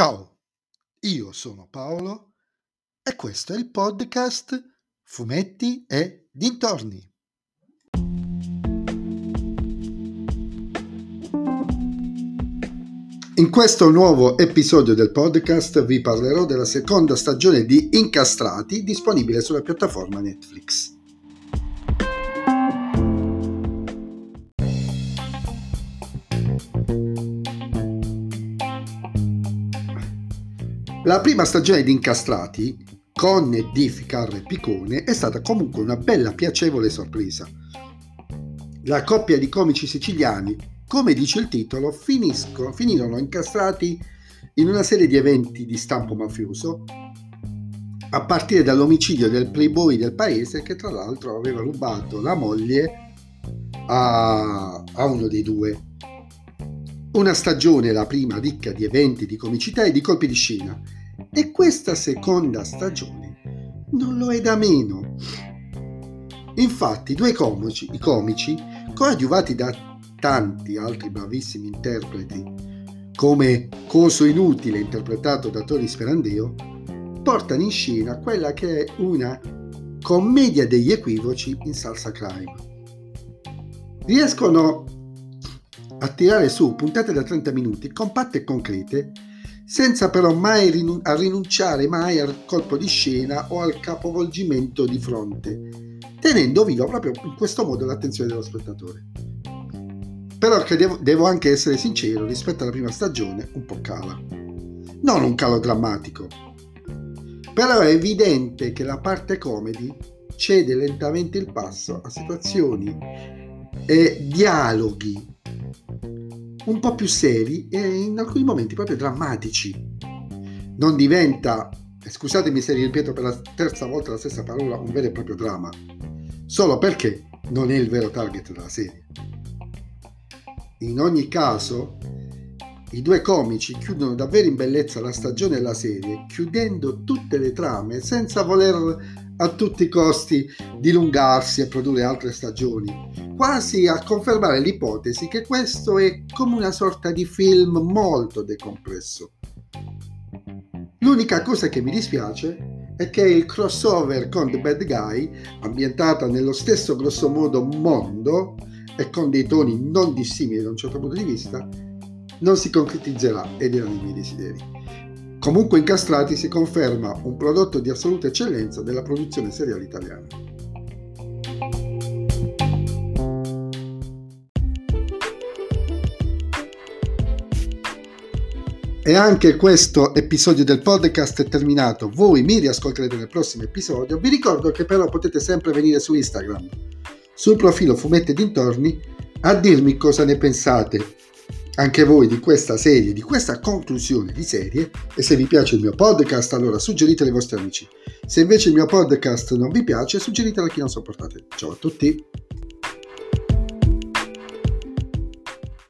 Ciao, io sono Paolo e questo è il podcast Fumetti e Dintorni. In questo nuovo episodio del podcast vi parlerò della seconda stagione di Incastrati disponibile sulla piattaforma Netflix. La prima stagione di Incastrati, con di Ficarra e Picone, è stata comunque una bella piacevole sorpresa. La coppia di comici siciliani, come dice il titolo, finiscono, finirono incastrati in una serie di eventi di stampo mafioso, a partire dall'omicidio del playboy del paese che tra l'altro aveva rubato la moglie a, a uno dei due una stagione, la prima, ricca di eventi, di comicità e di colpi di scena. E questa seconda stagione non lo è da meno. Infatti, due comici, i comici, coadiuvati da tanti altri bravissimi interpreti, come Coso Inutile, interpretato da Tony Sperandeo, portano in scena quella che è una commedia degli equivoci in salsa crime. Riescono a tirare su puntate da 30 minuti compatte e concrete, senza però mai rinun- rinunciare mai al colpo di scena o al capovolgimento di fronte, tenendo viva proprio in questo modo l'attenzione dello spettatore. Però che devo, devo anche essere sincero, rispetto alla prima stagione un po' cala. Non un calo drammatico, però è evidente che la parte comedy cede lentamente il passo a situazioni e dialoghi un po' più seri e in alcuni momenti proprio drammatici. Non diventa, scusatemi se ripeto per la terza volta la stessa parola, un vero e proprio dramma, solo perché non è il vero target della serie. In ogni caso, i due comici chiudono davvero in bellezza la stagione e la serie, chiudendo tutte le trame senza voler a tutti i costi dilungarsi e produrre altre stagioni, quasi a confermare l'ipotesi che questo è come una sorta di film molto decompresso. L'unica cosa che mi dispiace è che il crossover con The Bad Guy, ambientata nello stesso grossomodo mondo e con dei toni non dissimili da un certo punto di vista, non si concretizzerà ed erano i miei desideri. Comunque Incastrati si conferma un prodotto di assoluta eccellenza della produzione seriale italiana. E anche questo episodio del podcast è terminato. Voi mi riascolterete nel prossimo episodio. Vi ricordo che però potete sempre venire su Instagram, sul profilo Fumetti Dintorni, a dirmi cosa ne pensate anche voi di questa serie, di questa conclusione di serie e se vi piace il mio podcast allora suggeritelo ai vostri amici. Se invece il mio podcast non vi piace suggeritelo a chi non sopportate. Ciao a tutti!